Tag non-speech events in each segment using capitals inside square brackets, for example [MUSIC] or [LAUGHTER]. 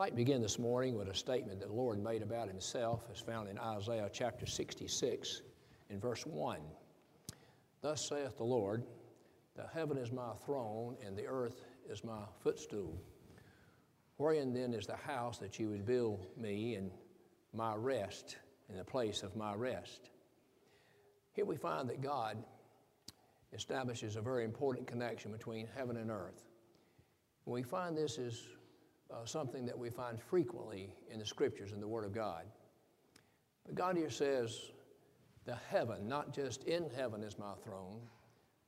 like to begin this morning with a statement that the Lord made about himself as found in Isaiah chapter 66 in verse 1. Thus saith the Lord, The heaven is my throne, and the earth is my footstool. Wherein then is the house that you would build me, and my rest, in the place of my rest? Here we find that God establishes a very important connection between heaven and earth. We find this is uh, something that we find frequently in the scriptures in the Word of God. But God here says, the heaven, not just in heaven is my throne,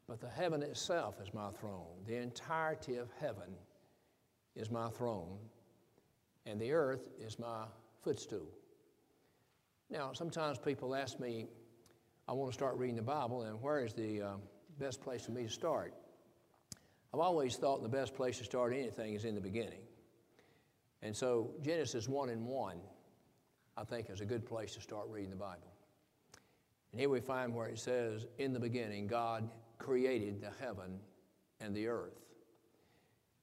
but the heaven itself is my throne. The entirety of heaven is my throne, and the earth is my footstool. Now, sometimes people ask me, I want to start reading the Bible, and where is the uh, best place for me to start? I've always thought the best place to start anything is in the beginning. And so Genesis 1 and 1, I think, is a good place to start reading the Bible. And here we find where it says, In the beginning, God created the heaven and the earth.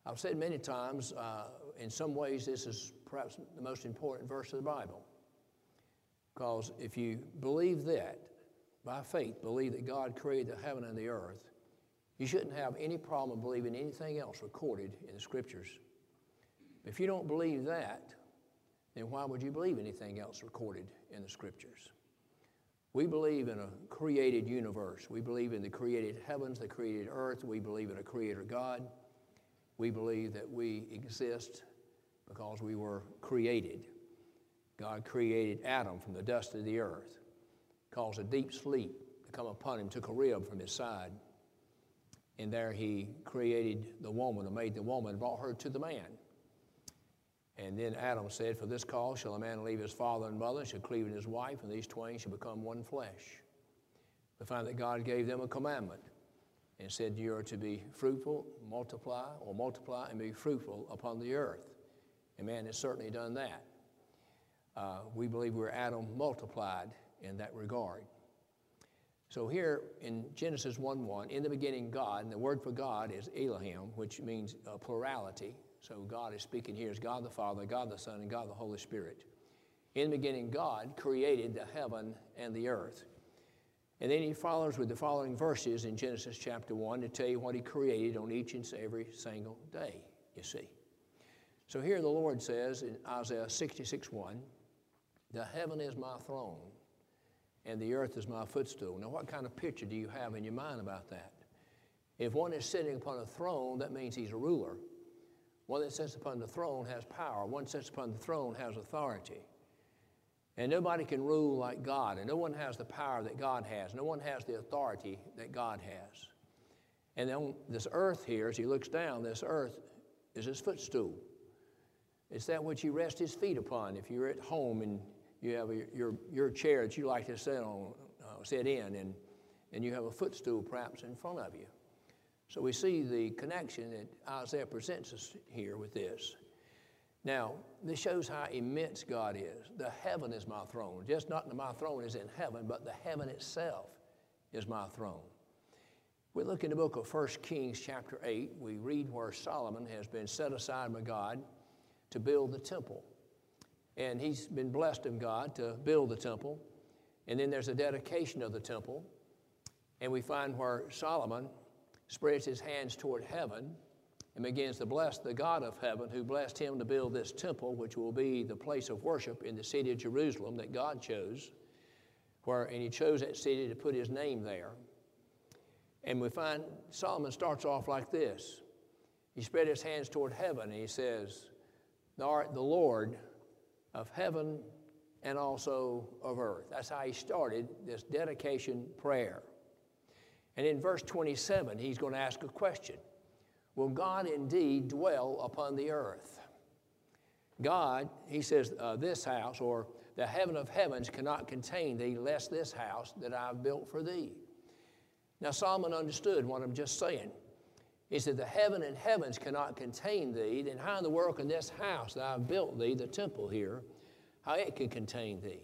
I've said many times, uh, in some ways, this is perhaps the most important verse of the Bible. Because if you believe that, by faith, believe that God created the heaven and the earth, you shouldn't have any problem believing anything else recorded in the scriptures. If you don't believe that, then why would you believe anything else recorded in the scriptures? We believe in a created universe. We believe in the created heavens, the created earth. We believe in a creator God. We believe that we exist because we were created. God created Adam from the dust of the earth, caused a deep sleep to come upon him, took a rib from his side. And there he created the woman and made the woman, brought her to the man. And then Adam said, For this cause shall a man leave his father and mother, shall cleave to his wife, and these twain shall become one flesh. We find that God gave them a commandment and said, You are to be fruitful, multiply, or multiply and be fruitful upon the earth. And man has certainly done that. Uh, we believe we're Adam multiplied in that regard. So here in Genesis 1 1, in the beginning, God, and the word for God is Elohim, which means uh, plurality. So God is speaking here as God the Father, God the Son, and God the Holy Spirit. In the beginning, God created the heaven and the earth. And then he follows with the following verses in Genesis chapter 1 to tell you what he created on each and every single day, you see. So here the Lord says in Isaiah 66 1, The heaven is my throne, and the earth is my footstool. Now, what kind of picture do you have in your mind about that? If one is sitting upon a throne, that means he's a ruler. One that sits upon the throne has power. One sits upon the throne has authority. And nobody can rule like God, and no one has the power that God has. No one has the authority that God has. And on this earth here, as he looks down, this earth is his footstool. It's that which he rests his feet upon. If you're at home and you have a, your, your chair that you like to sit on, uh, sit in, and, and you have a footstool perhaps in front of you. So we see the connection that Isaiah presents us here with this. Now, this shows how immense God is. The heaven is my throne. Just not that my throne is in heaven, but the heaven itself is my throne. We look in the book of 1 Kings, chapter 8. We read where Solomon has been set aside by God to build the temple. And he's been blessed of God to build the temple. And then there's a dedication of the temple. And we find where Solomon spreads his hands toward heaven and begins to bless the God of heaven who blessed him to build this temple, which will be the place of worship in the city of Jerusalem that God chose, where, and he chose that city to put his name there. And we find Solomon starts off like this. He spread his hands toward heaven and he says, Thou art the Lord of heaven and also of earth. That's how he started this dedication prayer. And in verse 27, he's going to ask a question Will God indeed dwell upon the earth? God, he says, uh, this house, or the heaven of heavens, cannot contain thee, lest this house that I've built for thee. Now, Solomon understood what I'm just saying. He said, The heaven and heavens cannot contain thee, then how in the world can this house that I've built thee, the temple here, how it can contain thee?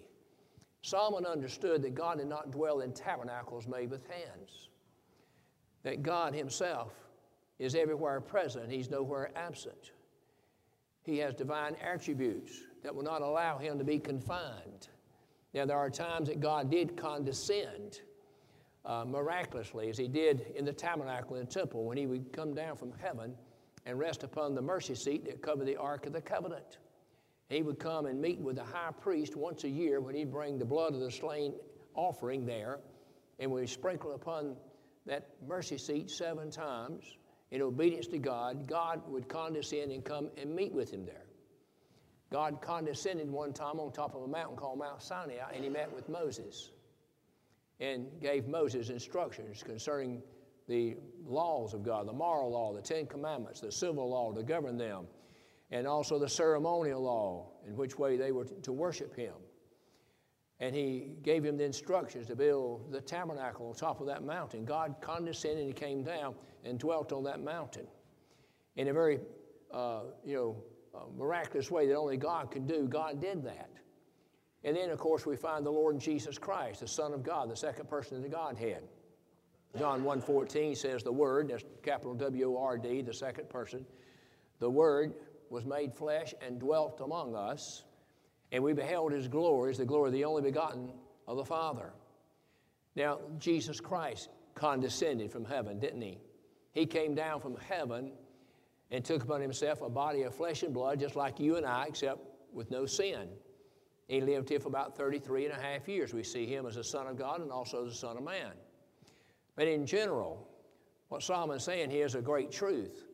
Solomon understood that God did not dwell in tabernacles made with hands that God Himself is everywhere present, He's nowhere absent. He has divine attributes that will not allow him to be confined. Now, there are times that God did condescend uh, miraculously, as he did in the tabernacle the temple, when he would come down from heaven and rest upon the mercy seat that covered the Ark of the Covenant. He would come and meet with the high priest once a year when he'd bring the blood of the slain offering there, and would sprinkle upon that mercy seat seven times in obedience to God. God would condescend and come and meet with him there. God condescended one time on top of a mountain called Mount Sinai, and he met with Moses and gave Moses instructions concerning the laws of God, the moral law, the Ten Commandments, the civil law to govern them, and also the ceremonial law in which way they were to worship Him. And He gave him the instructions to build the tabernacle on top of that mountain. God condescended and came down and dwelt on that mountain in a very, uh, you know, uh, miraculous way that only God could do. God did that. And then, of course, we find the Lord Jesus Christ, the Son of God, the second person of the Godhead. John 1.14 says the Word, that's capital W-O-R-D, the second person, the Word was made flesh and dwelt among us, and we beheld His glory as the glory of the only begotten of the Father. Now, Jesus Christ condescended from heaven, didn't He? He came down from heaven and took upon Himself a body of flesh and blood, just like you and I, except with no sin. He lived here for about 33 and a half years. We see Him as the Son of God and also the Son of Man. But in general, what Solomon's saying here is a great truth.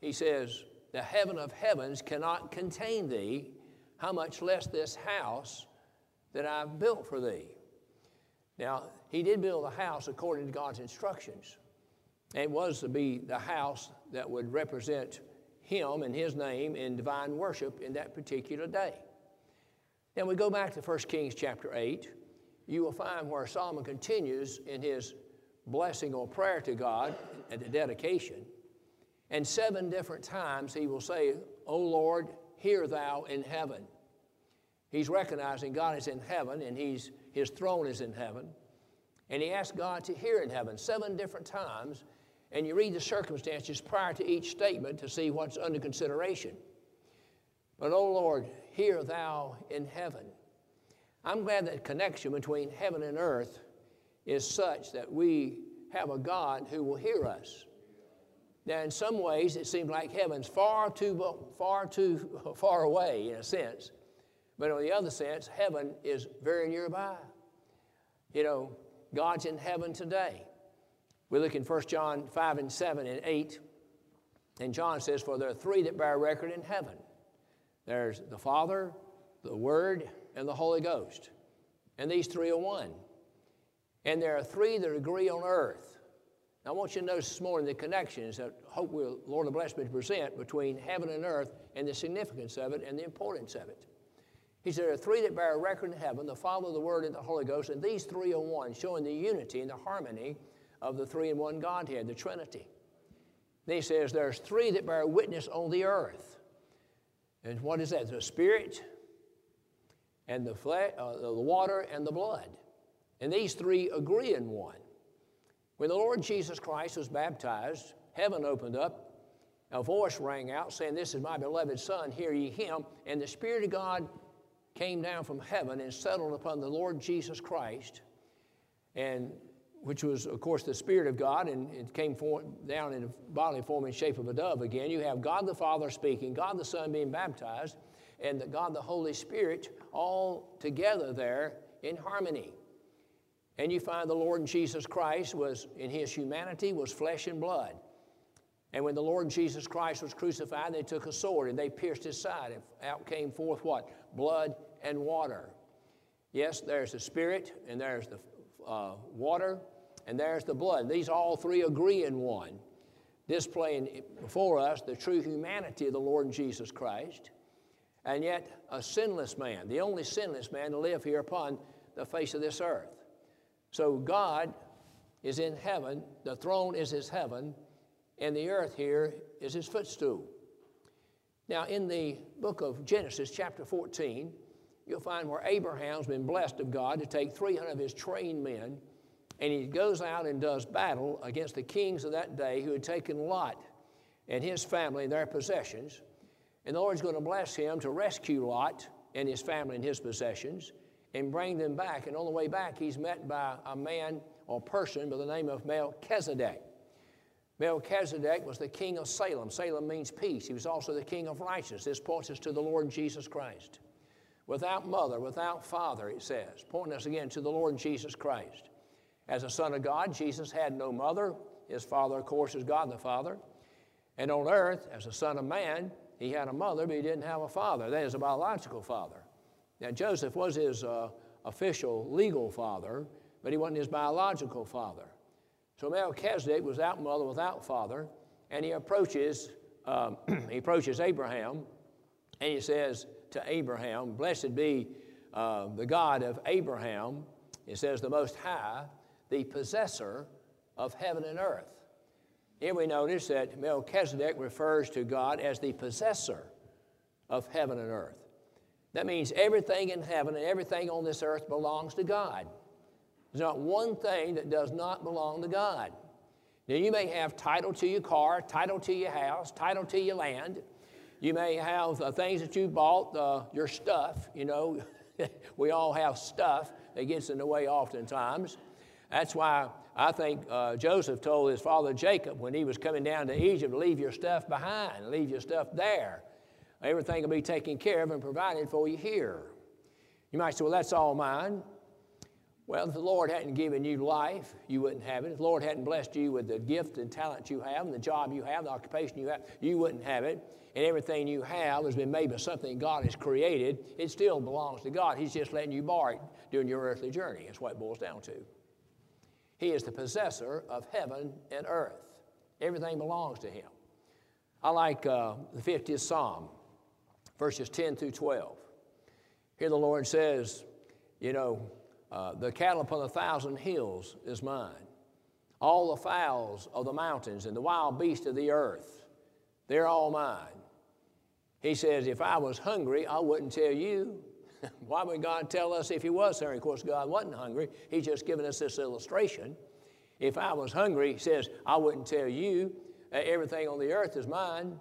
He says, The heaven of heavens cannot contain thee, how much less this house that I've built for thee. Now, he did build a house according to God's instructions. It was to be the house that would represent him and his name in divine worship in that particular day. Now we go back to 1 Kings chapter 8. You will find where Solomon continues in his blessing or prayer to God at the dedication. And seven different times he will say, O Lord, hear thou in heaven. He's recognizing God is in heaven and he's, his throne is in heaven. And he asks God to hear in heaven seven different times. And you read the circumstances prior to each statement to see what's under consideration. But, O Lord, hear thou in heaven. I'm glad that connection between heaven and earth is such that we have a God who will hear us. Now, in some ways, it seems like heaven's far too, far too [LAUGHS] far away, in a sense. But on the other sense, heaven is very nearby. You know, God's in heaven today. We look in 1 John 5 and 7 and 8, and John says, For there are three that bear record in heaven there's the Father, the Word, and the Holy Ghost. And these three are one. And there are three that agree on earth. Now, I want you to notice this morning the connections that hope will, Lord will bless me to present between heaven and earth and the significance of it and the importance of it. He said, There are three that bear a record in heaven the Father, the Word, and the Holy Ghost, and these three are one, showing the unity and the harmony of the three in one Godhead, the Trinity. Then he says, There's three that bear witness on the earth. And what is that? The Spirit, and the, flesh, uh, the water, and the blood. And these three agree in one. When the Lord Jesus Christ was baptized, heaven opened up, a voice rang out saying, This is my beloved Son, hear ye him. And the Spirit of God came down from heaven and settled upon the Lord Jesus Christ, and which was, of course, the Spirit of God, and it came for, down in bodily form in shape of a dove again. You have God the Father speaking, God the Son being baptized, and God the Holy Spirit all together there in harmony. And you find the Lord Jesus Christ was, in his humanity, was flesh and blood. And when the Lord Jesus Christ was crucified, they took a sword and they pierced his side, and out came forth what? Blood and water. Yes, there's the Spirit, and there's the uh, water, and there's the blood. These all three agree in one, displaying before us the true humanity of the Lord Jesus Christ, and yet a sinless man, the only sinless man to live here upon the face of this earth. So God is in heaven, the throne is his heaven, and the earth here is his footstool. Now, in the book of Genesis, chapter 14, you'll find where Abraham's been blessed of God to take 300 of his trained men, and he goes out and does battle against the kings of that day who had taken Lot and his family and their possessions. And the Lord's going to bless him to rescue Lot and his family and his possessions and bring them back. And on the way back, he's met by a man or person by the name of Melchizedek. Melchizedek was the king of Salem. Salem means peace. He was also the king of righteousness. This points us to the Lord Jesus Christ. Without mother, without father, it says, pointing us again to the Lord Jesus Christ. As a son of God, Jesus had no mother. His father, of course, is God the Father. And on earth, as a son of man, he had a mother, but he didn't have a father. That is a biological father. Now, Joseph was his uh, official legal father, but he wasn't his biological father. So Melchizedek was without mother, without father, and he approaches, um, [CLEARS THROAT] he approaches Abraham, and he says to Abraham, Blessed be uh, the God of Abraham, it says, the Most High, the possessor of heaven and earth. Here we notice that Melchizedek refers to God as the possessor of heaven and earth. That means everything in heaven and everything on this earth belongs to God. There's not one thing that does not belong to God. Now, you may have title to your car, title to your house, title to your land. You may have uh, things that you bought, uh, your stuff. You know, [LAUGHS] we all have stuff that gets in the way oftentimes. That's why I think uh, Joseph told his father Jacob when he was coming down to Egypt, leave your stuff behind, leave your stuff there. Everything will be taken care of and provided for you here. You might say, well, that's all mine. Well, if the Lord hadn't given you life, you wouldn't have it. If the Lord hadn't blessed you with the gift and talent you have, and the job you have, the occupation you have, you wouldn't have it. And everything you have has been made by something God has created. It still belongs to God. He's just letting you borrow it during your earthly journey. That's what it boils down to. He is the possessor of heaven and earth. Everything belongs to Him. I like uh, the 50th Psalm, verses 10 through 12. Here the Lord says, You know, uh, the cattle upon a thousand hills is mine. All the fowls of the mountains and the wild beasts of the earth, they're all mine. He says, If I was hungry, I wouldn't tell you. [LAUGHS] Why would God tell us if He was hungry? Of course, God wasn't hungry. He's just giving us this illustration. If I was hungry, He says, I wouldn't tell you. Everything on the earth is mine.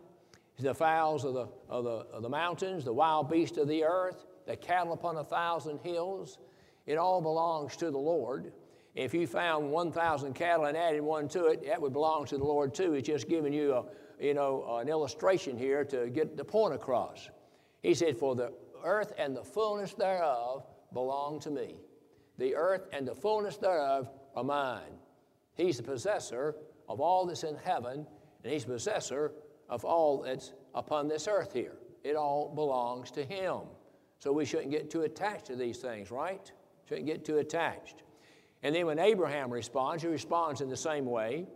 The fowls of the, of, the, of the mountains, the wild beasts of the earth, the cattle upon a thousand hills. It all belongs to the Lord. If you found 1,000 cattle and added one to it, that would belong to the Lord too. It's just giving you, a, you know, an illustration here to get the point across. He said, For the earth and the fullness thereof belong to me. The earth and the fullness thereof are mine. He's the possessor of all that's in heaven, and he's the possessor of all that's upon this earth here. It all belongs to him. So we shouldn't get too attached to these things, right? Shouldn't get too attached. And then when Abraham responds, he responds in the same way.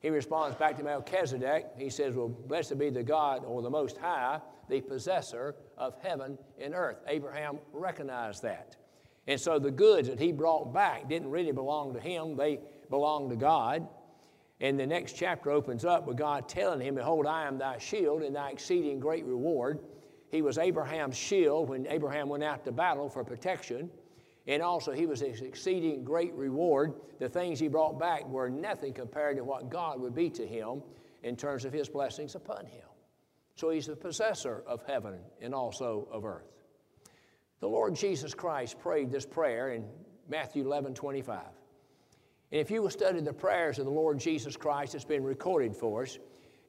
He responds back to Melchizedek. He says, Well, blessed be the God or the Most High, the possessor of heaven and earth. Abraham recognized that. And so the goods that he brought back didn't really belong to him, they belonged to God. And the next chapter opens up with God telling him, Behold, I am thy shield and thy exceeding great reward. He was Abraham's shield when Abraham went out to battle for protection. And also, he was his exceeding great reward. The things he brought back were nothing compared to what God would be to him in terms of his blessings upon him. So he's the possessor of heaven and also of earth. The Lord Jesus Christ prayed this prayer in Matthew 11 25. And if you will study the prayers of the Lord Jesus Christ that's been recorded for us,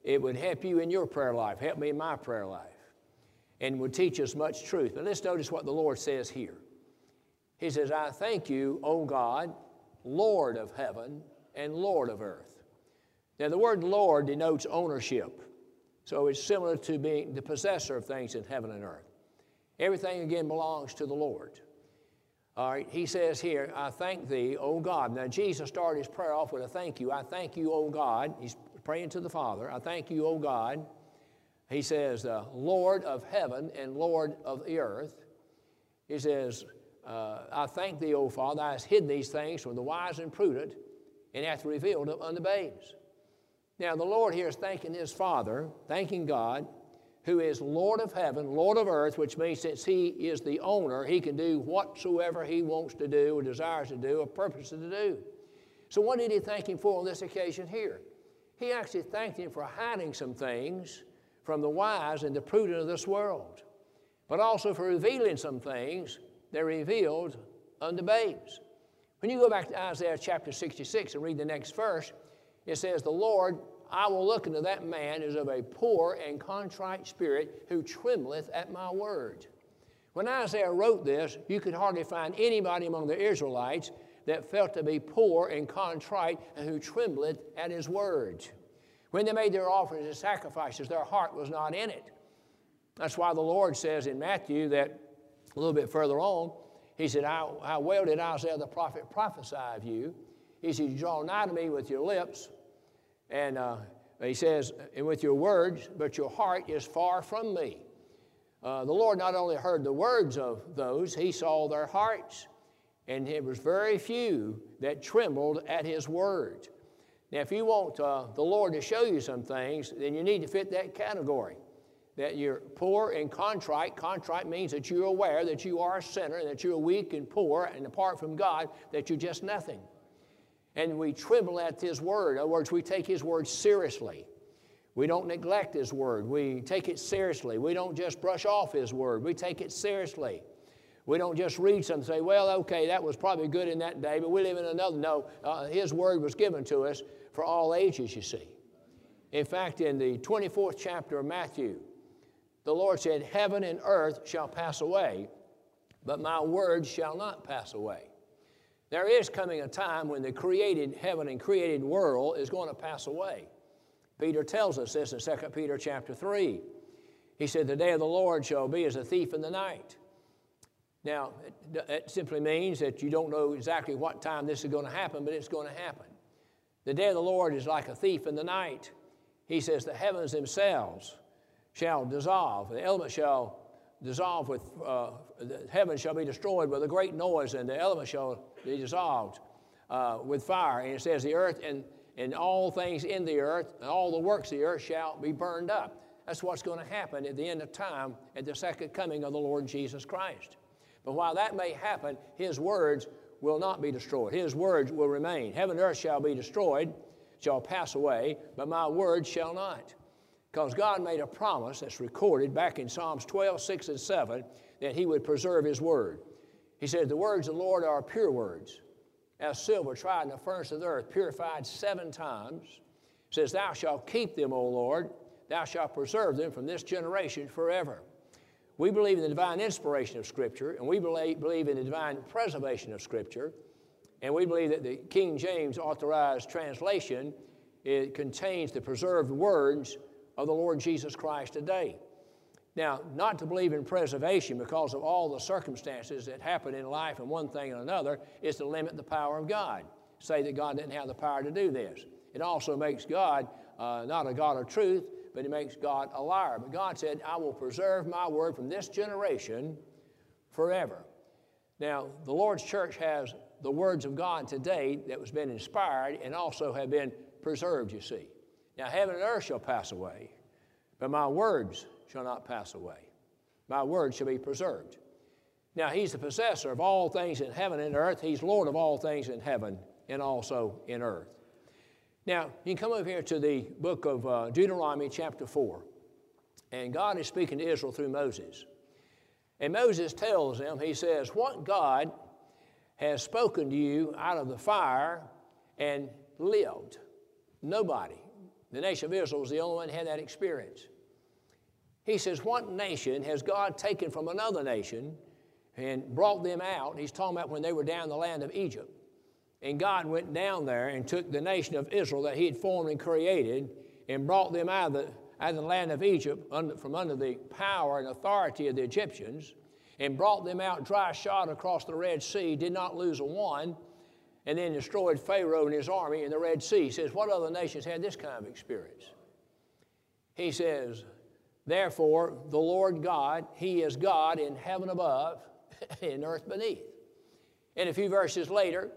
it would help you in your prayer life, help me in my prayer life, and would teach us much truth. But let's notice what the Lord says here. He says, I thank you, O God, Lord of heaven and Lord of earth. Now, the word Lord denotes ownership. So it's similar to being the possessor of things in heaven and earth. Everything again belongs to the Lord. All right, he says here, I thank thee, O God. Now, Jesus started his prayer off with a thank you. I thank you, O God. He's praying to the Father. I thank you, O God. He says, uh, Lord of heaven and Lord of the earth. He says, uh, I thank thee, O Father, thou hast hidden these things from the wise and prudent, and hath revealed them unto babes. Now, the Lord here is thanking his Father, thanking God, who is Lord of heaven, Lord of earth, which means since he is the owner, he can do whatsoever he wants to do, or desires to do, or purposes to do. So, what did he thank him for on this occasion here? He actually thanked him for hiding some things from the wise and the prudent of this world, but also for revealing some things that are revealed unto babes. When you go back to Isaiah chapter 66 and read the next verse, it says, The Lord, I will look into that man as of a poor and contrite spirit who trembleth at my word. When Isaiah wrote this, you could hardly find anybody among the Israelites that felt to be poor and contrite and who trembled at his words. When they made their offerings and sacrifices, their heart was not in it. That's why the Lord says in Matthew that a little bit further on, He said, How, well did Isaiah the prophet prophesy of you? He said, You draw nigh to me with your lips, and uh, he says, and with your words, but your heart is far from me. Uh, the Lord not only heard the words of those, He saw their hearts and it was very few that trembled at his word. Now, if you want uh, the Lord to show you some things, then you need to fit that category. That you're poor and contrite. Contrite means that you're aware that you are a sinner and that you're weak and poor, and apart from God, that you're just nothing. And we tremble at His word. In other words, we take His word seriously. We don't neglect His word. We take it seriously. We don't just brush off His word. We take it seriously. We don't just read something and say, well, okay, that was probably good in that day, but we live in another. No, uh, His word was given to us for all ages, you see. In fact, in the 24th chapter of Matthew, the Lord said, Heaven and earth shall pass away, but my word shall not pass away. There is coming a time when the created heaven and created world is going to pass away. Peter tells us this in 2 Peter chapter 3. He said, The day of the Lord shall be as a thief in the night. Now, it, it simply means that you don't know exactly what time this is going to happen, but it's going to happen. The day of the Lord is like a thief in the night. He says, The heavens themselves shall dissolve, the elements shall dissolve with, uh, the heavens shall be destroyed with a great noise, and the elements shall be dissolved uh, with fire. And it says, The earth and, and all things in the earth, and all the works of the earth shall be burned up. That's what's going to happen at the end of time, at the second coming of the Lord Jesus Christ. But while that may happen, his words will not be destroyed. His words will remain. Heaven and earth shall be destroyed, shall pass away, but my words shall not. Because God made a promise that's recorded back in Psalms 12, 6, and 7 that he would preserve his word. He said, The words of the Lord are pure words, as silver tried in the furnace of the earth, purified seven times. Says, Thou shalt keep them, O Lord, thou shalt preserve them from this generation forever. We believe in the divine inspiration of Scripture, and we believe in the divine preservation of Scripture, and we believe that the King James authorized translation it contains the preserved words of the Lord Jesus Christ today. Now, not to believe in preservation because of all the circumstances that happen in life and one thing and another is to limit the power of God. Say that God didn't have the power to do this. It also makes God uh, not a God of truth, but it makes God a liar. But God said, I will preserve my word from this generation forever. Now, the Lord's church has the words of God today that was been inspired and also have been preserved, you see. Now, heaven and earth shall pass away, but my words shall not pass away. My word shall be preserved. Now, He's the possessor of all things in heaven and earth. He's Lord of all things in heaven and also in earth. Now, you can come over here to the book of uh, Deuteronomy, chapter 4. And God is speaking to Israel through Moses. And Moses tells them, he says, What God has spoken to you out of the fire and lived? Nobody. The nation of Israel was the only one who had that experience. He says, What nation has God taken from another nation and brought them out? He's talking about when they were down in the land of Egypt. And God went down there and took the nation of Israel that He had formed and created and brought them out of the, out of the land of Egypt under, from under the power and authority of the Egyptians and brought them out dry shod across the Red Sea, did not lose a one, and then destroyed Pharaoh and his army in the Red Sea. He says, What other nations had this kind of experience? He says, Therefore, the Lord God, He is God in heaven above [LAUGHS] and earth beneath. And a few verses later,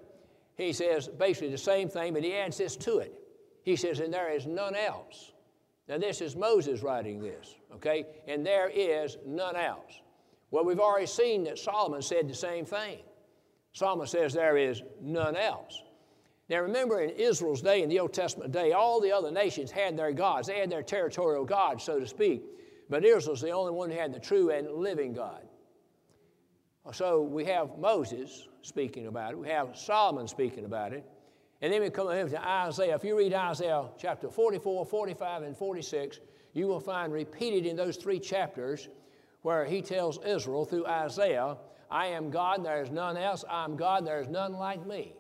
he says basically the same thing, but he adds this to it. He says, and there is none else. Now, this is Moses writing this, okay? And there is none else. Well, we've already seen that Solomon said the same thing. Solomon says there is none else. Now remember, in Israel's day, in the Old Testament day, all the other nations had their gods. They had their territorial gods, so to speak. But Israel's the only one who had the true and living God. So we have Moses speaking about it. We have Solomon speaking about it. And then we come to Isaiah. If you read Isaiah chapter 44, 45, and 46, you will find repeated in those three chapters where he tells Israel through Isaiah, I am God, there is none else. I am God, there is none like me.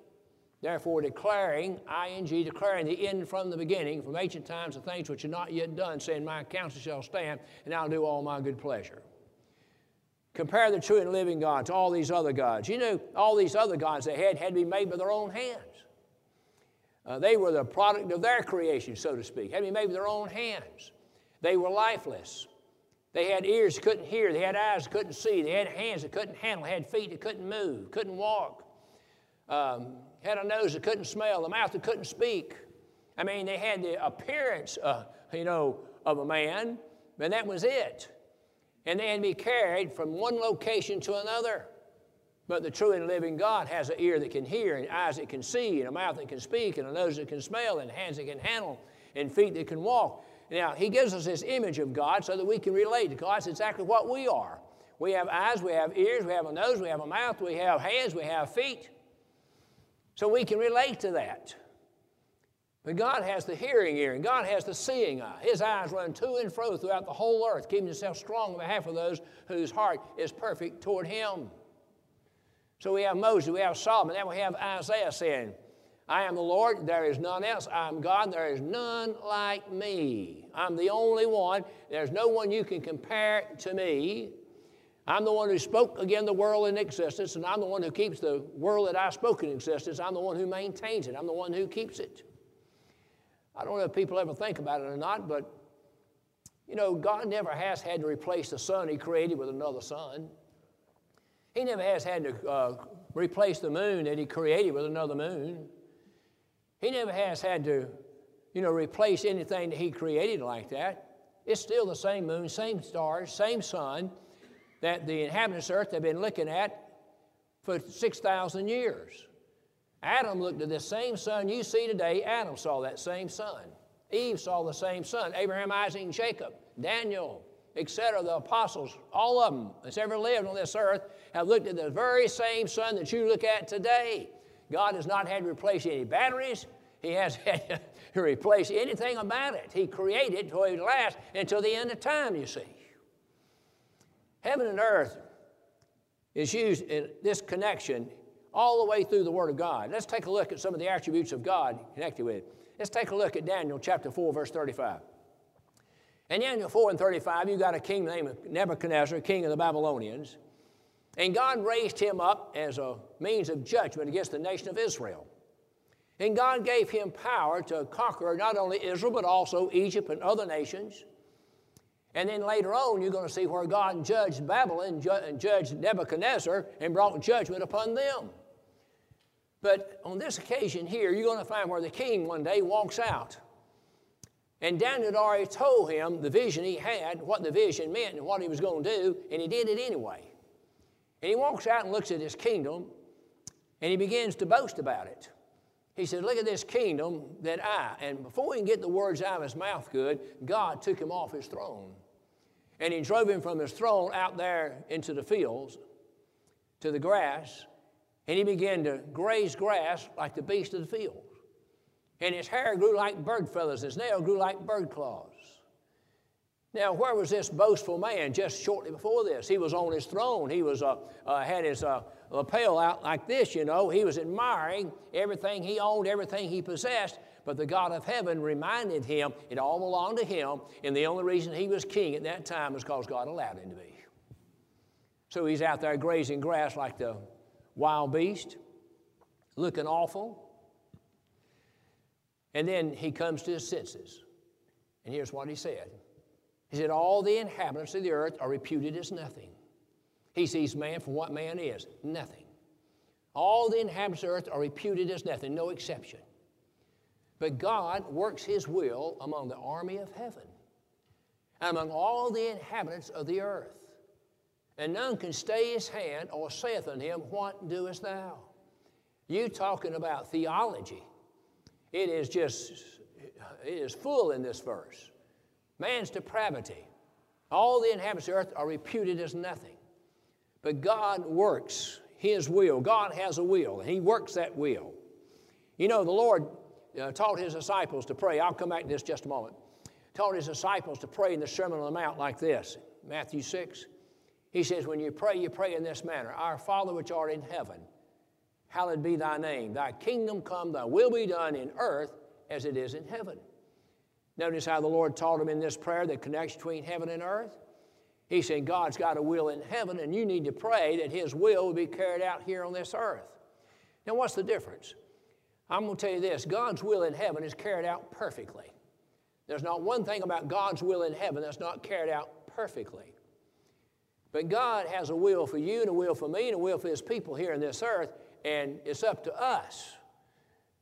Therefore, declaring, ing, declaring the end from the beginning, from ancient times, the things which are not yet done, saying, My counsel shall stand, and I'll do all my good pleasure. Compare the true and living God to all these other gods. You know, all these other gods they had had to be made by their own hands. Uh, they were the product of their creation, so to speak, had to be made with their own hands. They were lifeless. They had ears that couldn't hear. They had eyes that couldn't see. They had hands that couldn't handle. They had feet that couldn't move, couldn't walk. Um, had a nose that couldn't smell, a mouth that couldn't speak. I mean, they had the appearance, uh, you know, of a man, but that was it. And they had to be carried from one location to another. But the true and living God has an ear that can hear, and eyes that can see, and a mouth that can speak, and a nose that can smell, and hands that can handle, and feet that can walk. Now, He gives us this image of God so that we can relate to God. It's exactly what we are. We have eyes, we have ears, we have a nose, we have a mouth, we have hands, we have feet. So we can relate to that. But God has the hearing ear and God has the seeing eye. His eyes run to and fro throughout the whole earth, keeping himself strong on behalf of those whose heart is perfect toward him. So we have Moses, we have Solomon, and then we have Isaiah saying, I am the Lord, there is none else. I am God, there is none like me. I'm the only one. There's no one you can compare to me. I'm the one who spoke again the world in existence, and I'm the one who keeps the world that I spoke in existence. I'm the one who maintains it. I'm the one who keeps it. I don't know if people ever think about it or not, but you know, God never has had to replace the sun He created with another sun. He never has had to uh, replace the moon that He created with another moon. He never has had to, you know, replace anything that He created like that. It's still the same moon, same stars, same sun that the inhabitants of earth have been looking at for 6,000 years. Adam looked at the same sun you see today. Adam saw that same sun. Eve saw the same sun. Abraham, Isaac, and Jacob, Daniel, etc., the apostles, all of them that's ever lived on this earth have looked at the very same sun that you look at today. God has not had to replace any batteries. He has [LAUGHS] had to replace anything about it. He created it to last until the end of time, you see. Heaven and earth is used in this connection all the way through the Word of God. Let's take a look at some of the attributes of God connected with it. Let's take a look at Daniel chapter 4, verse 35. In Daniel 4 and 35, you got a king named Nebuchadnezzar, king of the Babylonians. And God raised him up as a means of judgment against the nation of Israel. And God gave him power to conquer not only Israel, but also Egypt and other nations. And then later on, you're going to see where God judged Babylon and judged Nebuchadnezzar and brought judgment upon them. But on this occasion here, you're going to find where the king one day walks out. And Daniel had already told him the vision he had, what the vision meant, and what he was going to do, and he did it anyway. And he walks out and looks at his kingdom, and he begins to boast about it. He said, Look at this kingdom that I, and before he can get the words out of his mouth good, God took him off his throne. And he drove him from his throne out there into the fields, to the grass, and he began to graze grass like the beast of the field. And his hair grew like bird feathers, his nail grew like bird claws. Now, where was this boastful man just shortly before this? He was on his throne. He was, uh, uh, had his uh, lapel out like this, you know. He was admiring everything he owned, everything he possessed. But the God of heaven reminded him it all belonged to him, and the only reason he was king at that time was because God allowed him to be. So he's out there grazing grass like the wild beast, looking awful. And then he comes to his senses. And here's what he said He said, All the inhabitants of the earth are reputed as nothing. He sees man for what man is nothing. All the inhabitants of the earth are reputed as nothing, no exception. But God works his will among the army of heaven, among all the inhabitants of the earth. And none can stay his hand or saith unto him, What doest thou? You talking about theology. It is just, it is full in this verse. Man's depravity. All the inhabitants of the earth are reputed as nothing. But God works His will. God has a will, and He works that will. You know, the Lord uh, taught His disciples to pray. I'll come back to this just a moment. Taught His disciples to pray in the Sermon on the Mount like this Matthew 6. He says, When you pray, you pray in this manner Our Father which art in heaven, hallowed be thy name. Thy kingdom come, thy will be done in earth as it is in heaven. Notice how the Lord taught him in this prayer the connection between heaven and earth. He said, God's got a will in heaven, and you need to pray that His will will be carried out here on this earth. Now, what's the difference? I'm going to tell you this God's will in heaven is carried out perfectly. There's not one thing about God's will in heaven that's not carried out perfectly. But God has a will for you and a will for me and a will for His people here on this earth, and it's up to us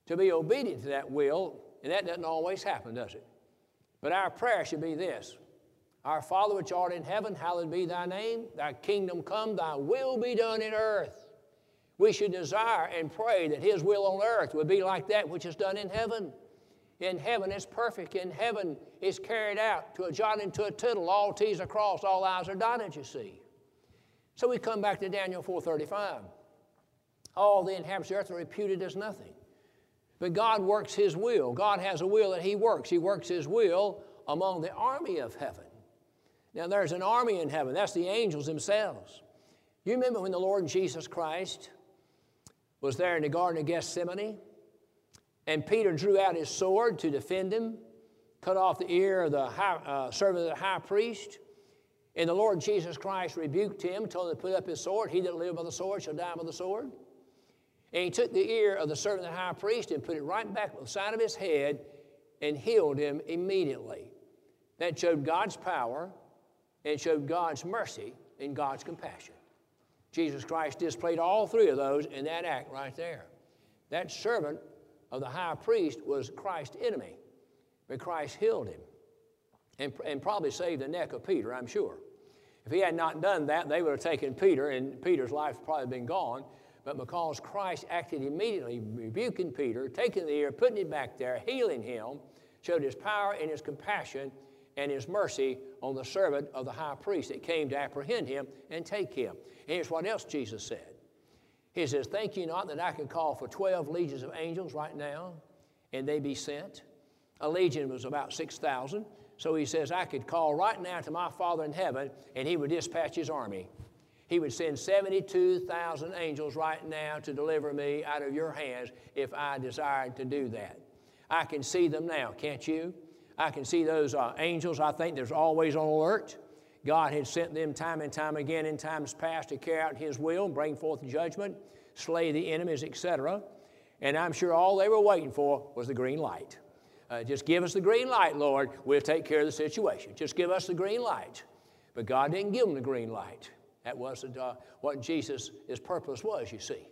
to be obedient to that will, and that doesn't always happen, does it? But our prayer should be this Our Father which art in heaven, hallowed be thy name, thy kingdom come, thy will be done in earth. We should desire and pray that His will on earth would be like that which is done in heaven. In heaven, it's perfect. In heaven, it's carried out to a jot and to a tittle. All T's are crossed, all I's are dotted, you see. So we come back to Daniel 4.35. All the inhabitants of the earth are reputed as nothing. But God works His will. God has a will that He works. He works His will among the army of heaven. Now, there's an army in heaven. That's the angels themselves. You remember when the Lord Jesus Christ was there in the Garden of Gethsemane? And Peter drew out his sword to defend him, cut off the ear of the high, uh, servant of the high priest. And the Lord Jesus Christ rebuked him, told him to put up his sword. He that live by the sword shall die by the sword. And he took the ear of the servant of the high priest and put it right back on the side of his head and healed him immediately. That showed God's power and showed God's mercy and God's compassion. Jesus Christ displayed all three of those in that act right there. That servant of the high priest was Christ's enemy, but Christ healed him and, and probably saved the neck of Peter, I'm sure. If he had not done that, they would have taken Peter, and Peter's life would probably been gone. But because Christ acted immediately, rebuking Peter, taking the ear, putting it back there, healing him, showed his power and his compassion and his mercy on the servant of the high priest that came to apprehend him and take him. Here's what else Jesus said He says, Think you not that I can call for 12 legions of angels right now and they be sent? A legion was about 6,000. So he says, I could call right now to my Father in heaven and he would dispatch his army. He would send 72,000 angels right now to deliver me out of your hands if I desired to do that. I can see them now, can't you? I can see those uh, angels. I think there's always on alert. God had sent them time and time again in times past to carry out His will, and bring forth judgment, slay the enemies, etc. And I'm sure all they were waiting for was the green light. Uh, just give us the green light, Lord. We'll take care of the situation. Just give us the green light. But God didn't give them the green light. That wasn't uh, what Jesus' his purpose was, you see.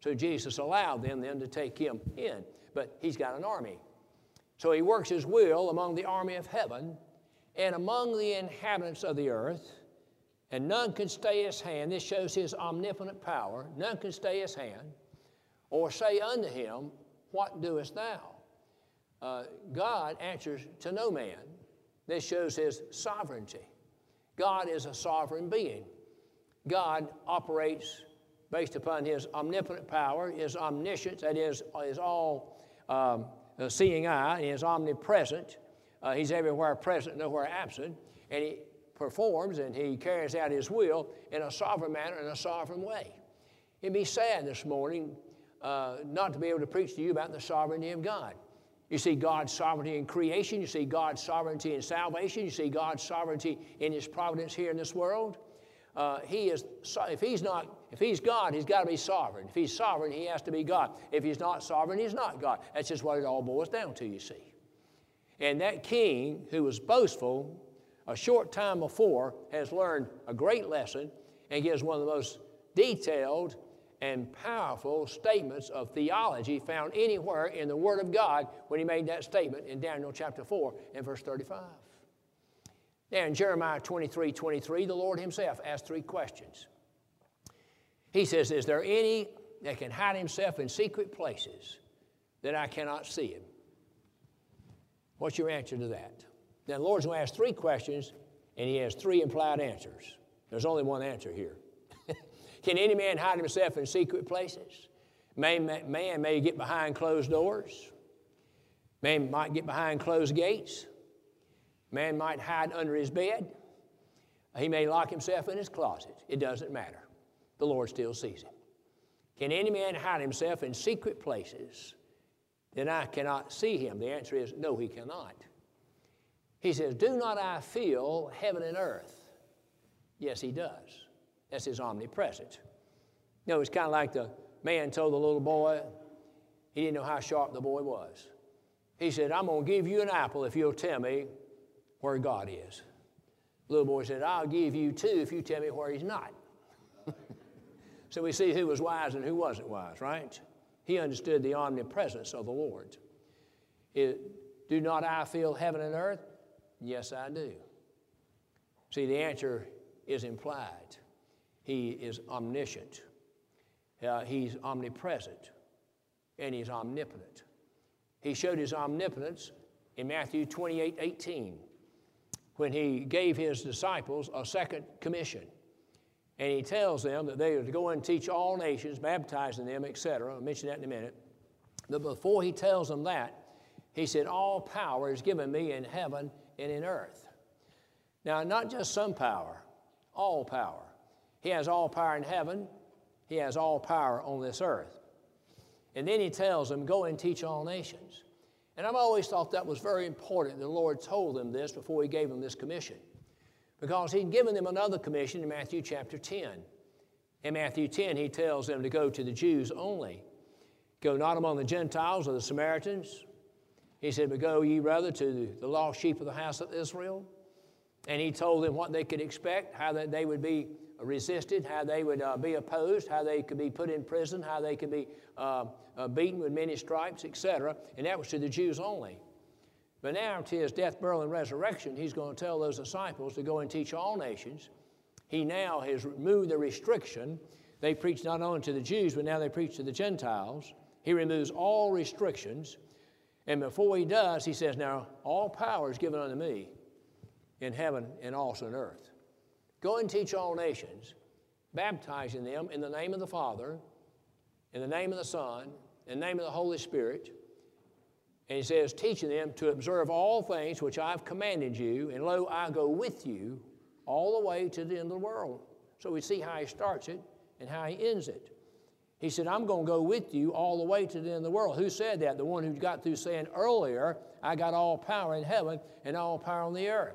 So Jesus allowed them then to take him in. But he's got an army. So he works his will among the army of heaven and among the inhabitants of the earth, and none can stay his hand. This shows his omnipotent power. None can stay his hand or say unto him, What doest thou? Uh, God answers to no man. This shows his sovereignty. God is a sovereign being. God operates based upon his omnipotent power, his omniscience, that is, his all um, seeing eye, he is omnipresent. Uh, he's everywhere present, nowhere absent. And he performs and he carries out his will in a sovereign manner, in a sovereign way. It'd be sad this morning uh, not to be able to preach to you about the sovereignty of God. You see God's sovereignty in creation, you see God's sovereignty in salvation, you see God's sovereignty in his providence here in this world. Uh, he is, if he's not, if he's God, he's got to be sovereign. If he's sovereign, he has to be God. If he's not sovereign, he's not God. That's just what it all boils down to, you see. And that king who was boastful a short time before has learned a great lesson and gives one of the most detailed and powerful statements of theology found anywhere in the Word of God when he made that statement in Daniel chapter 4 and verse 35. Now, in Jeremiah 23 23, the Lord Himself asked three questions. He says, Is there any that can hide himself in secret places that I cannot see him? What's your answer to that? Now, the Lord's going to ask three questions, and He has three implied answers. There's only one answer here. [LAUGHS] Can any man hide himself in secret places? Man, man may get behind closed doors. Man might get behind closed gates. Man might hide under his bed. He may lock himself in his closet. It doesn't matter. The Lord still sees him. Can any man hide himself in secret places? Then I cannot see him. The answer is no, he cannot. He says, Do not I feel heaven and earth? Yes, he does. That's his omnipresence. You know, it's kind of like the man told the little boy, he didn't know how sharp the boy was. He said, I'm going to give you an apple if you'll tell me where God is. The little boy said, I'll give you two if you tell me where he's not. [LAUGHS] so we see who was wise and who wasn't wise, right? He understood the omnipresence of the Lord. It, do not I feel heaven and earth? Yes, I do. See, the answer is implied. He is omniscient, uh, He's omnipresent, and He's omnipotent. He showed His omnipotence in Matthew 28 18 when He gave His disciples a second commission. And He tells them that they are to go and teach all nations, baptizing them, etc. I'll mention that in a minute. But before He tells them that, He said, All power is given me in heaven and in earth. Now, not just some power, all power. He has all power in heaven, He has all power on this earth. And then He tells them, Go and teach all nations. And I've always thought that was very important. The Lord told them this before He gave them this commission. Because He'd given them another commission in Matthew chapter 10. In Matthew 10, He tells them to go to the Jews only. Go not among the Gentiles or the Samaritans. He said, But go ye rather to the lost sheep of the house of Israel. And He told them what they could expect, how that they would be resisted, how they would uh, be opposed, how they could be put in prison, how they could be uh, uh, beaten with many stripes, etc. And that was to the Jews only. But now, to his death, burial, and resurrection, he's going to tell those disciples to go and teach all nations. He now has removed the restriction. They preach not only to the Jews, but now they preach to the Gentiles. He removes all restrictions. And before he does, he says, Now, all power is given unto me in heaven and also in earth. Go and teach all nations, baptizing them in the name of the Father, in the name of the Son, in the name of the Holy Spirit. And he says, teaching them to observe all things which I've commanded you, and lo, I go with you all the way to the end of the world. So we see how he starts it and how he ends it. He said, I'm going to go with you all the way to the end of the world. Who said that? The one who got through saying earlier, I got all power in heaven and all power on the earth.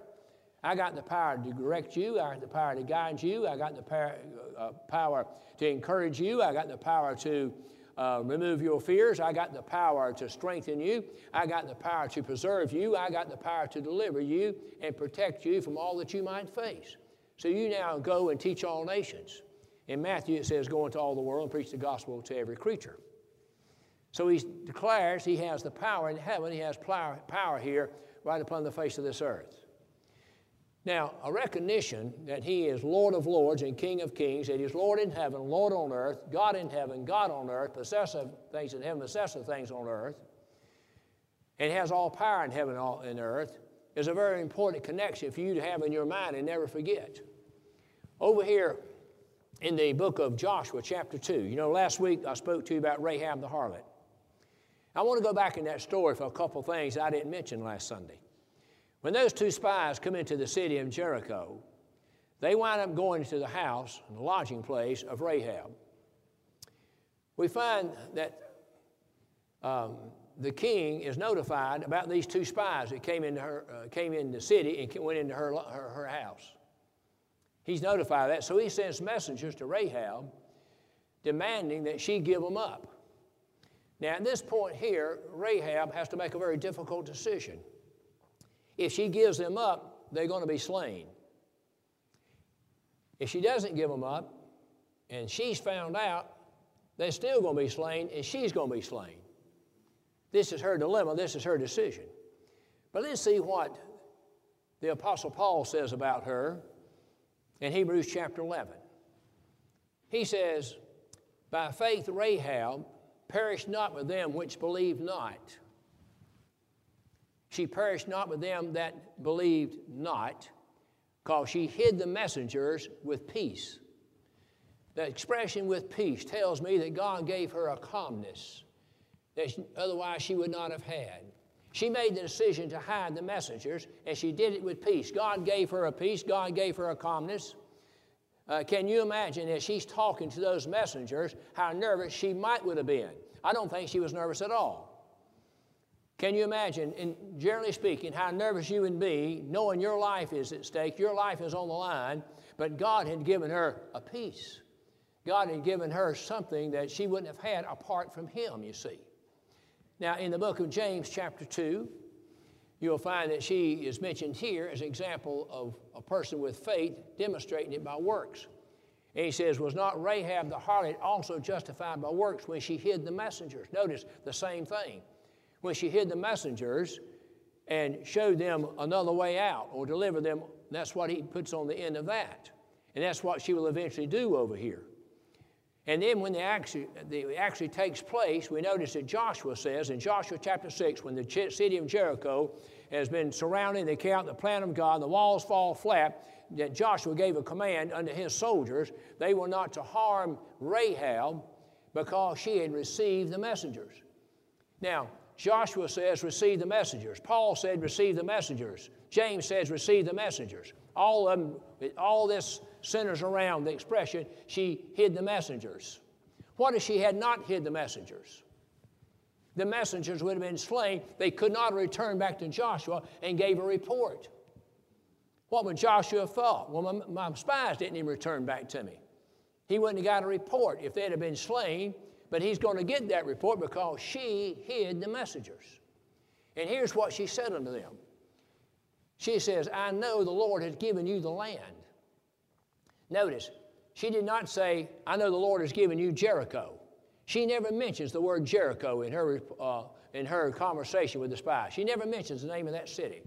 I got the power to direct you. I got the power to guide you. I got the power, uh, power to encourage you. I got the power to uh, remove your fears. I got the power to strengthen you. I got the power to preserve you. I got the power to deliver you and protect you from all that you might face. So you now go and teach all nations. In Matthew, it says, Go into all the world and preach the gospel to every creature. So he declares he has the power in heaven, he has power here right upon the face of this earth. Now, a recognition that He is Lord of lords and King of kings, that He's Lord in heaven, Lord on earth, God in heaven, God on earth, possessor of things in heaven, possessor of things on earth, and has all power in heaven and in earth, is a very important connection for you to have in your mind and never forget. Over here in the book of Joshua, chapter 2, you know, last week I spoke to you about Rahab the harlot. I want to go back in that story for a couple things I didn't mention last Sunday. When those two spies come into the city of Jericho, they wind up going to the house, the lodging place of Rahab. We find that um, the king is notified about these two spies that came into her, uh, came in the city and went into her, her, her house. He's notified of that, so he sends messengers to Rahab demanding that she give them up. Now, at this point here, Rahab has to make a very difficult decision. If she gives them up, they're going to be slain. If she doesn't give them up and she's found out, they're still going to be slain and she's going to be slain. This is her dilemma, this is her decision. But let's see what the Apostle Paul says about her in Hebrews chapter 11. He says, By faith Rahab perished not with them which believed not She perished not with them that believed not, because she hid the messengers with peace. The expression with peace tells me that God gave her a calmness that otherwise she would not have had. She made the decision to hide the messengers, and she did it with peace. God gave her a peace, God gave her a calmness. Uh, can you imagine as she's talking to those messengers how nervous she might would have been? I don't think she was nervous at all. Can you imagine, in generally speaking, how nervous you would be knowing your life is at stake, your life is on the line, but God had given her a peace. God had given her something that she wouldn't have had apart from Him, you see. Now, in the book of James, chapter 2, you'll find that she is mentioned here as an example of a person with faith demonstrating it by works. And he says, Was not Rahab the harlot also justified by works when she hid the messengers? Notice the same thing. When she hid the messengers and showed them another way out or delivered them, that's what he puts on the end of that. And that's what she will eventually do over here. And then when the actually, the actually takes place, we notice that Joshua says in Joshua chapter 6, when the city of Jericho has been surrounded, they count the plan of God, the walls fall flat, that Joshua gave a command unto his soldiers, they were not to harm Rahab because she had received the messengers. Now, Joshua says, receive the messengers. Paul said, receive the messengers. James says, receive the messengers. All of them, all this centers around the expression, she hid the messengers. What if she had not hid the messengers? The messengers would have been slain. They could not return back to Joshua and gave a report. What would Joshua have thought? Well, my, my spies didn't even return back to me. He wouldn't have got a report if they'd have been slain, but he's going to get that report because she hid the messengers. And here's what she said unto them. She says, I know the Lord has given you the land. Notice, she did not say, I know the Lord has given you Jericho. She never mentions the word Jericho in her, uh, in her conversation with the spies. She never mentions the name of that city.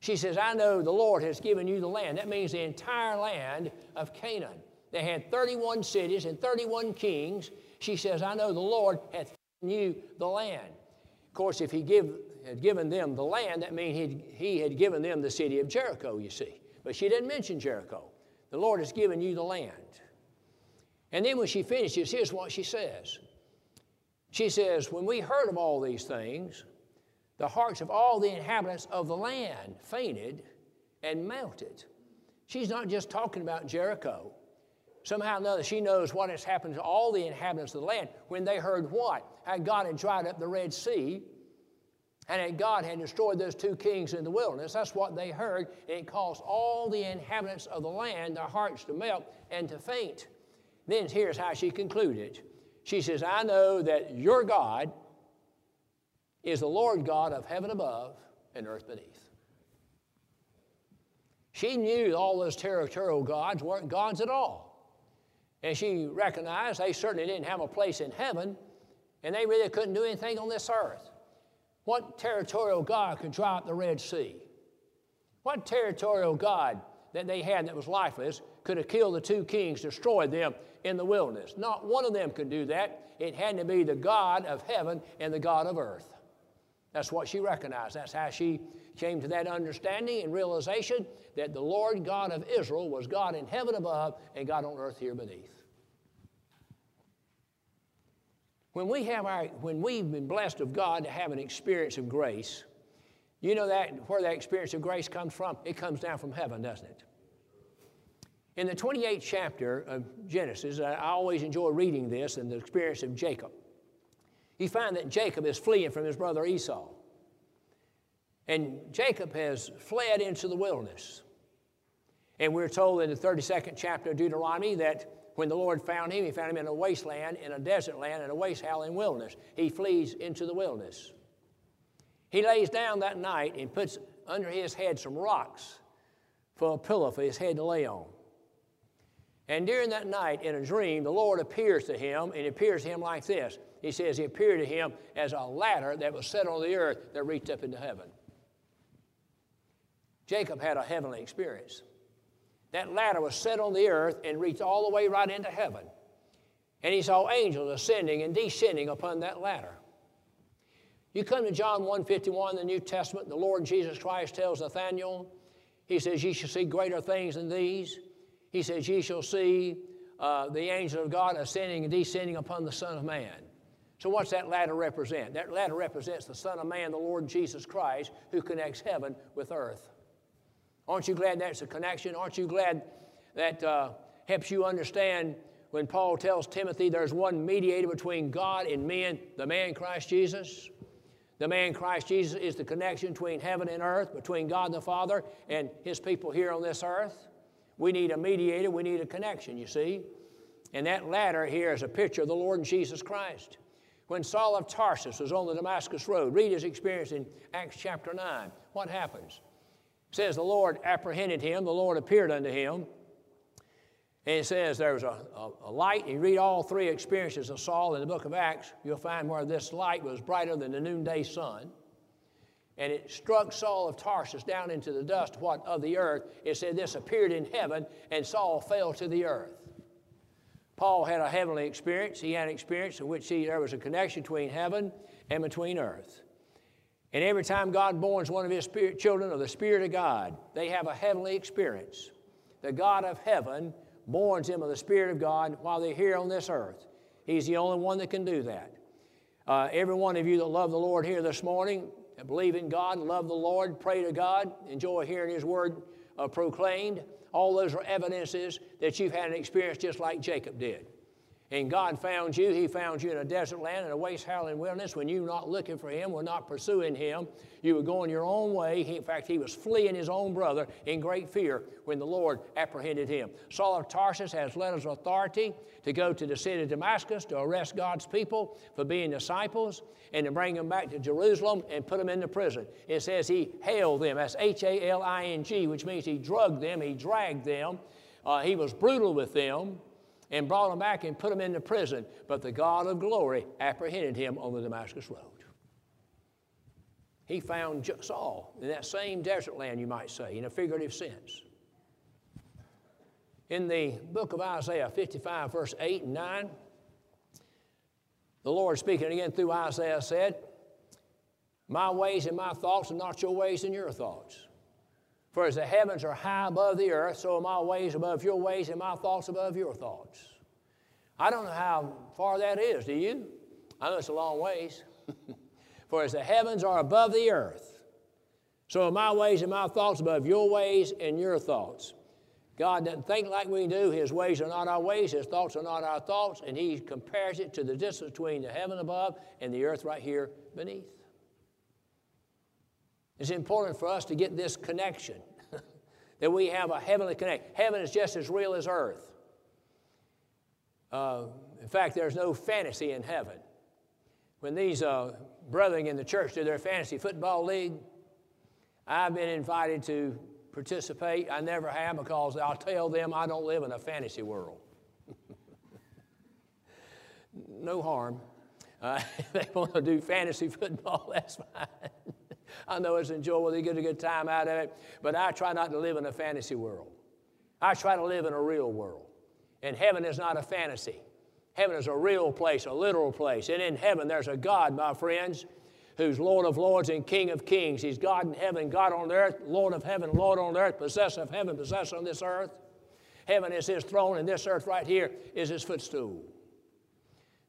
She says, I know the Lord has given you the land. That means the entire land of Canaan. They had 31 cities and 31 kings. She says, I know the Lord hath given you the land. Of course, if he give, had given them the land, that means he had given them the city of Jericho, you see. But she didn't mention Jericho. The Lord has given you the land. And then when she finishes, here's what she says. She says, When we heard of all these things, the hearts of all the inhabitants of the land fainted and melted. She's not just talking about Jericho. Somehow or another, she knows what has happened to all the inhabitants of the land when they heard what? How God had dried up the Red Sea and that God had destroyed those two kings in the wilderness. That's what they heard, and it caused all the inhabitants of the land their hearts to melt and to faint. Then here's how she concluded. She says, I know that your God is the Lord God of heaven above and earth beneath. She knew all those territorial gods weren't gods at all. And she recognized they certainly didn't have a place in heaven, and they really couldn't do anything on this earth. What territorial God could dry up the Red Sea? What territorial God that they had that was lifeless could have killed the two kings, destroyed them in the wilderness? Not one of them could do that. It had to be the God of heaven and the God of earth. That's what she recognized. That's how she came to that understanding and realization that the Lord God of Israel was God in heaven above and God on earth here beneath. When, we have our, when we've been blessed of God to have an experience of grace, you know that where that experience of grace comes from? It comes down from heaven, doesn't it? In the 28th chapter of Genesis, I always enjoy reading this and the experience of Jacob you find that Jacob is fleeing from his brother Esau. And Jacob has fled into the wilderness. And we're told in the 32nd chapter of Deuteronomy that when the Lord found him, he found him in a wasteland, in a desert land, in a waste howling wilderness. He flees into the wilderness. He lays down that night and puts under his head some rocks for a pillow for his head to lay on. And during that night, in a dream, the Lord appears to him, and appears to him like this he says he appeared to him as a ladder that was set on the earth that reached up into heaven. Jacob had a heavenly experience. That ladder was set on the earth and reached all the way right into heaven. And he saw angels ascending and descending upon that ladder. You come to John 1:51 in the New Testament, the Lord Jesus Christ tells Nathaniel, he says, Ye shall see greater things than these. He says, Ye shall see uh, the angel of God ascending and descending upon the Son of Man. So, what's that ladder represent? That ladder represents the Son of Man, the Lord Jesus Christ, who connects heaven with earth. Aren't you glad that's a connection? Aren't you glad that uh, helps you understand when Paul tells Timothy there's one mediator between God and men, the man Christ Jesus? The man Christ Jesus is the connection between heaven and earth, between God the Father and his people here on this earth. We need a mediator, we need a connection, you see. And that ladder here is a picture of the Lord Jesus Christ. When Saul of Tarsus was on the Damascus Road, read his experience in Acts chapter 9. What happens? It says the Lord apprehended him, the Lord appeared unto him. And it says there was a, a, a light. You read all three experiences of Saul in the book of Acts, you'll find where this light was brighter than the noonday sun. And it struck Saul of Tarsus down into the dust what of the earth. It said this appeared in heaven, and Saul fell to the earth. Paul had a heavenly experience. He had an experience in which he, there was a connection between heaven and between earth. And every time God borns one of his spirit, children of the Spirit of God, they have a heavenly experience. The God of heaven borns them of the Spirit of God while they're here on this earth. He's the only one that can do that. Uh, every one of you that love the Lord here this morning, believe in God, love the Lord, pray to God, enjoy hearing His word uh, proclaimed, all those are evidences that you've had an experience just like Jacob did. And God found you. He found you in a desert land, in a waste howling wilderness, when you were not looking for Him, were not pursuing Him. You were going your own way. He, in fact, he was fleeing his own brother in great fear when the Lord apprehended him. Saul of Tarsus has letters of authority to go to the city of Damascus to arrest God's people for being disciples and to bring them back to Jerusalem and put them into prison. It says he held them. That's H A L I N G, which means he drugged them, he dragged them, uh, he was brutal with them and brought him back and put him into prison. But the God of glory apprehended him on the Damascus Road. He found Saul in that same desert land, you might say, in a figurative sense. In the book of Isaiah 55, verse 8 and 9, the Lord speaking again through Isaiah said, My ways and my thoughts are not your ways and your thoughts. For as the heavens are high above the earth, so are my ways above your ways and my thoughts above your thoughts. I don't know how far that is, do you? I know it's a long ways. [LAUGHS] For as the heavens are above the earth, so are my ways and my thoughts above your ways and your thoughts. God doesn't think like we do. His ways are not our ways, His thoughts are not our thoughts, and He compares it to the distance between the heaven above and the earth right here beneath. It's important for us to get this connection [LAUGHS] that we have a heavenly connection. Heaven is just as real as earth. Uh, in fact, there's no fantasy in heaven. When these uh, brethren in the church do their fantasy football league, I've been invited to participate. I never have because I'll tell them I don't live in a fantasy world. [LAUGHS] no harm. Uh, if [LAUGHS] they want to do fantasy football, that's fine. I know it's enjoyable, they get a good time out of it, but I try not to live in a fantasy world. I try to live in a real world. And heaven is not a fantasy. Heaven is a real place, a literal place. And in heaven, there's a God, my friends, who's Lord of lords and King of kings. He's God in heaven, God on earth, Lord of heaven, Lord on earth, possessor of heaven, possessor on this earth. Heaven is his throne, and this earth right here is his footstool.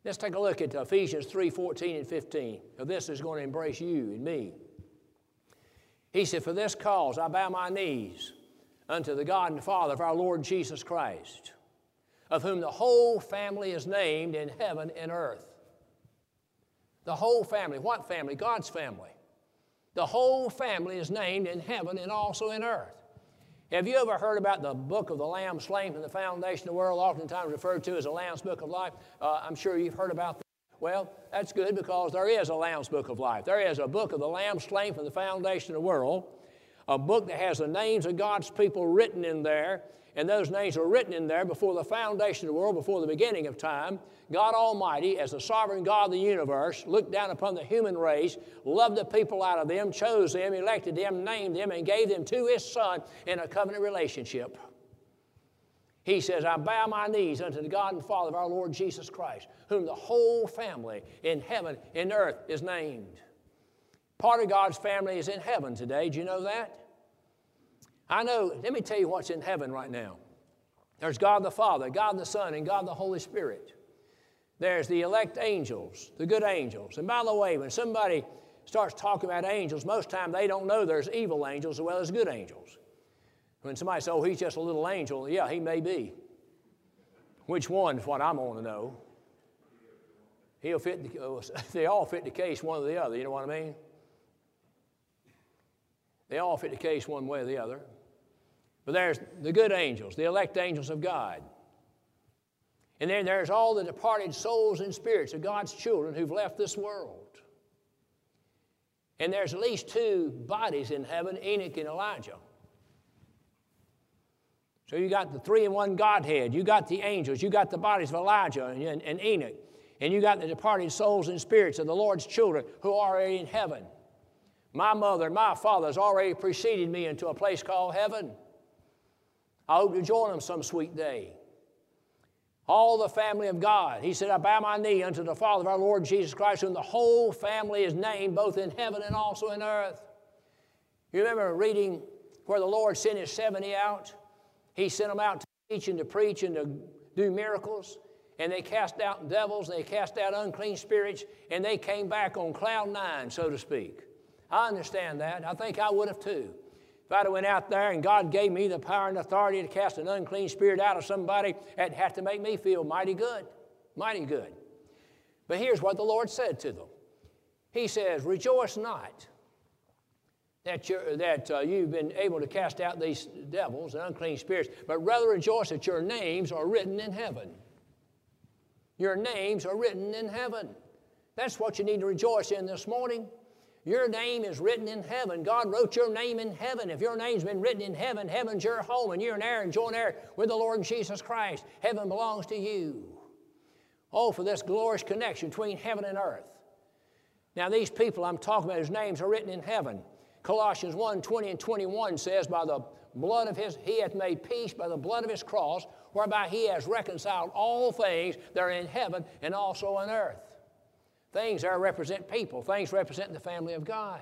Let's take a look at Ephesians 3 14 and 15. Now, this is going to embrace you and me. He said, For this cause I bow my knees unto the God and Father of our Lord Jesus Christ, of whom the whole family is named in heaven and earth. The whole family. What family? God's family. The whole family is named in heaven and also in earth. Have you ever heard about the book of the Lamb slain from the foundation of the world, oftentimes referred to as the Lamb's Book of Life? Uh, I'm sure you've heard about. Well, that's good because there is a Lamb's Book of Life. There is a book of the Lamb slain from the foundation of the world, a book that has the names of God's people written in there, and those names were written in there before the foundation of the world, before the beginning of time. God Almighty, as the sovereign God of the universe, looked down upon the human race, loved the people out of them, chose them, elected them, named them, and gave them to His Son in a covenant relationship. He says, I bow my knees unto the God and Father of our Lord Jesus Christ, whom the whole family in heaven and earth is named. Part of God's family is in heaven today. Do you know that? I know, let me tell you what's in heaven right now. There's God the Father, God the Son, and God the Holy Spirit. There's the elect angels, the good angels. And by the way, when somebody starts talking about angels, most time they don't know there's evil angels as well as good angels. When somebody says, oh, he's just a little angel, yeah, he may be. Which one is what I'm going to know. He'll fit the, oh, [LAUGHS] they all fit the case one or the other, you know what I mean? They all fit the case one way or the other. But there's the good angels, the elect angels of God. And then there's all the departed souls and spirits of God's children who've left this world. And there's at least two bodies in heaven Enoch and Elijah. So you got the three in one Godhead. You got the angels. You got the bodies of Elijah and, and, Enoch. And you got the departed souls and spirits of the Lord's children who are already in heaven. My mother and my father has already preceded me into a place called heaven. I hope to join them some sweet day. All the family of God. He said, I bow my knee unto the Father of our Lord Jesus Christ, whom the whole family is named, both in heaven and also in earth. You remember reading where the Lord sent his 70 out? He sent them out to teach and to preach and to do miracles. And they cast out devils, they cast out unclean spirits, and they came back on cloud nine, so to speak. I understand that. I think I would have too. If I'd have went out there and God gave me the power and authority to cast an unclean spirit out of somebody, it'd have to make me feel mighty good, mighty good. But here's what the Lord said to them. He says, Rejoice not that, you're, that uh, you've been able to cast out these devils and unclean spirits, but rather rejoice that your names are written in heaven. Your names are written in heaven. That's what you need to rejoice in this morning. Your name is written in heaven. God wrote your name in heaven. If your name's been written in heaven, heaven's your home, and you're an heir and joint heir with the Lord Jesus Christ. Heaven belongs to you. Oh, for this glorious connection between heaven and earth. Now, these people I'm talking about, whose names are written in heaven. Colossians 1 20 and 21 says, By the blood of his, he hath made peace by the blood of his cross, whereby he has reconciled all things that are in heaven and also on earth. Things there represent people, things represent the family of God.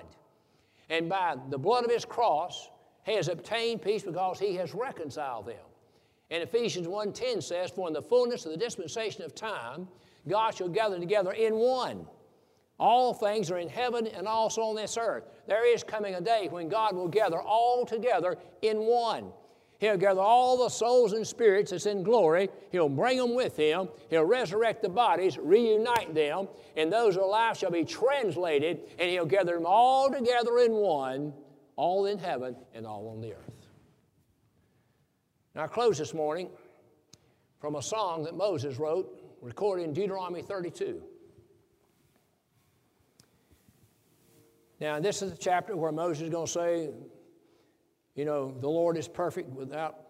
And by the blood of his cross, he has obtained peace because he has reconciled them. And Ephesians 1:10 says, For in the fullness of the dispensation of time, God shall gather together in one. All things are in heaven and also on this earth. There is coming a day when God will gather all together in one. He'll gather all the souls and spirits that's in glory. He'll bring them with him. He'll resurrect the bodies, reunite them, and those alive shall be translated, and he'll gather them all together in one, all in heaven and all on the earth. Now, I close this morning from a song that Moses wrote, recorded in Deuteronomy 32. Now, this is the chapter where Moses is going to say, you know, the Lord is perfect without,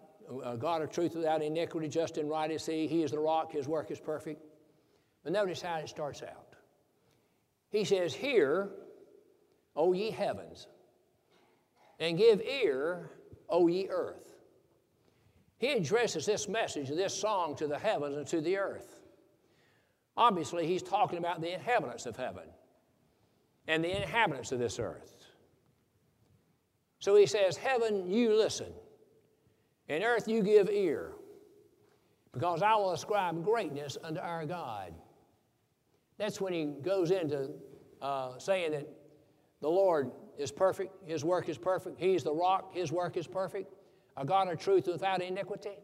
a God of truth without iniquity, just and right is He. He is the rock, His work is perfect. But notice how it starts out. He says, Hear, O ye heavens, and give ear, O ye earth. He addresses this message, this song to the heavens and to the earth. Obviously, he's talking about the inhabitants of heaven and the inhabitants of this earth. So he says, Heaven, you listen, and earth, you give ear, because I will ascribe greatness unto our God. That's when he goes into uh, saying that the Lord is perfect, his work is perfect, he's the rock, his work is perfect, a God of truth without iniquity.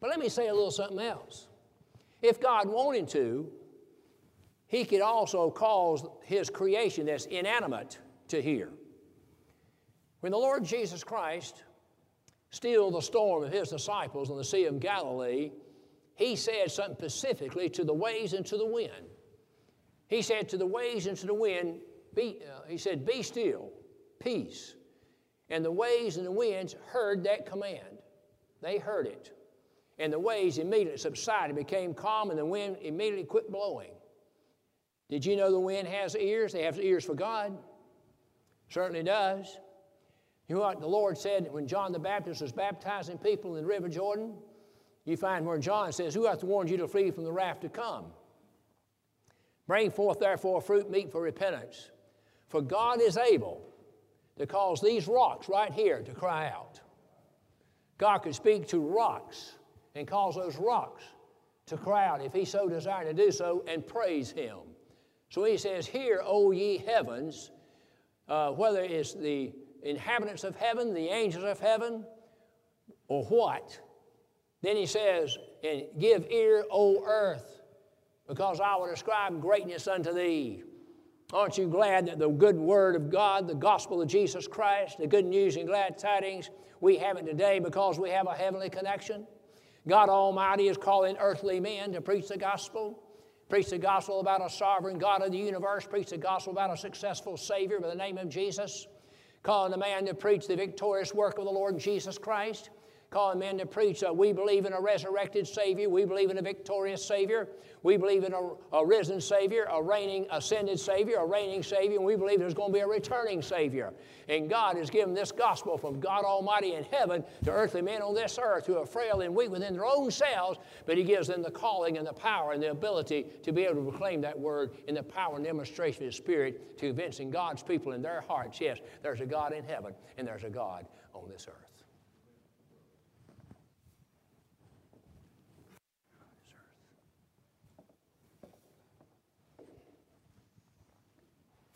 But let me say a little something else. If God wanted to, he could also cause his creation that's inanimate to hear. When the Lord Jesus Christ stilled the storm of his disciples on the Sea of Galilee, he said something specifically to the waves and to the wind. He said to the waves and to the wind, be, uh, he said, Be still, peace. And the waves and the winds heard that command. They heard it. And the waves immediately subsided, became calm, and the wind immediately quit blowing. Did you know the wind has ears? They have ears for God. Certainly does. You know what the Lord said when John the Baptist was baptizing people in the River Jordan? You find where John says, Who hath warned you to flee from the wrath to come? Bring forth therefore fruit meet for repentance. For God is able to cause these rocks right here to cry out. God could speak to rocks and cause those rocks to cry out if he so desired to do so and praise him. So he says, Hear, O ye heavens, uh, whether it's the inhabitants of heaven, the angels of heaven, or what. Then he says, And give ear, O earth, because I will ascribe greatness unto thee. Aren't you glad that the good word of God, the gospel of Jesus Christ, the good news and glad tidings, we have it today because we have a heavenly connection? God Almighty is calling earthly men to preach the gospel, preach the gospel about a sovereign God of the universe, preach the gospel about a successful Savior by the name of Jesus, calling the man to preach the victorious work of the Lord Jesus Christ calling men to preach. Uh, we believe in a resurrected Savior. We believe in a victorious Savior. We believe in a, a, risen Savior, a reigning, ascended Savior, a reigning Savior, and we believe there's going to be a returning Savior. And God has given this gospel from God Almighty in heaven to earthly men on this earth who are frail and weak within their own selves, but He gives them the calling and the power and the ability to be able to proclaim that word in the power and demonstration of His Spirit to convincing God's people in their hearts yes, there's a God in heaven and there's a God on this earth.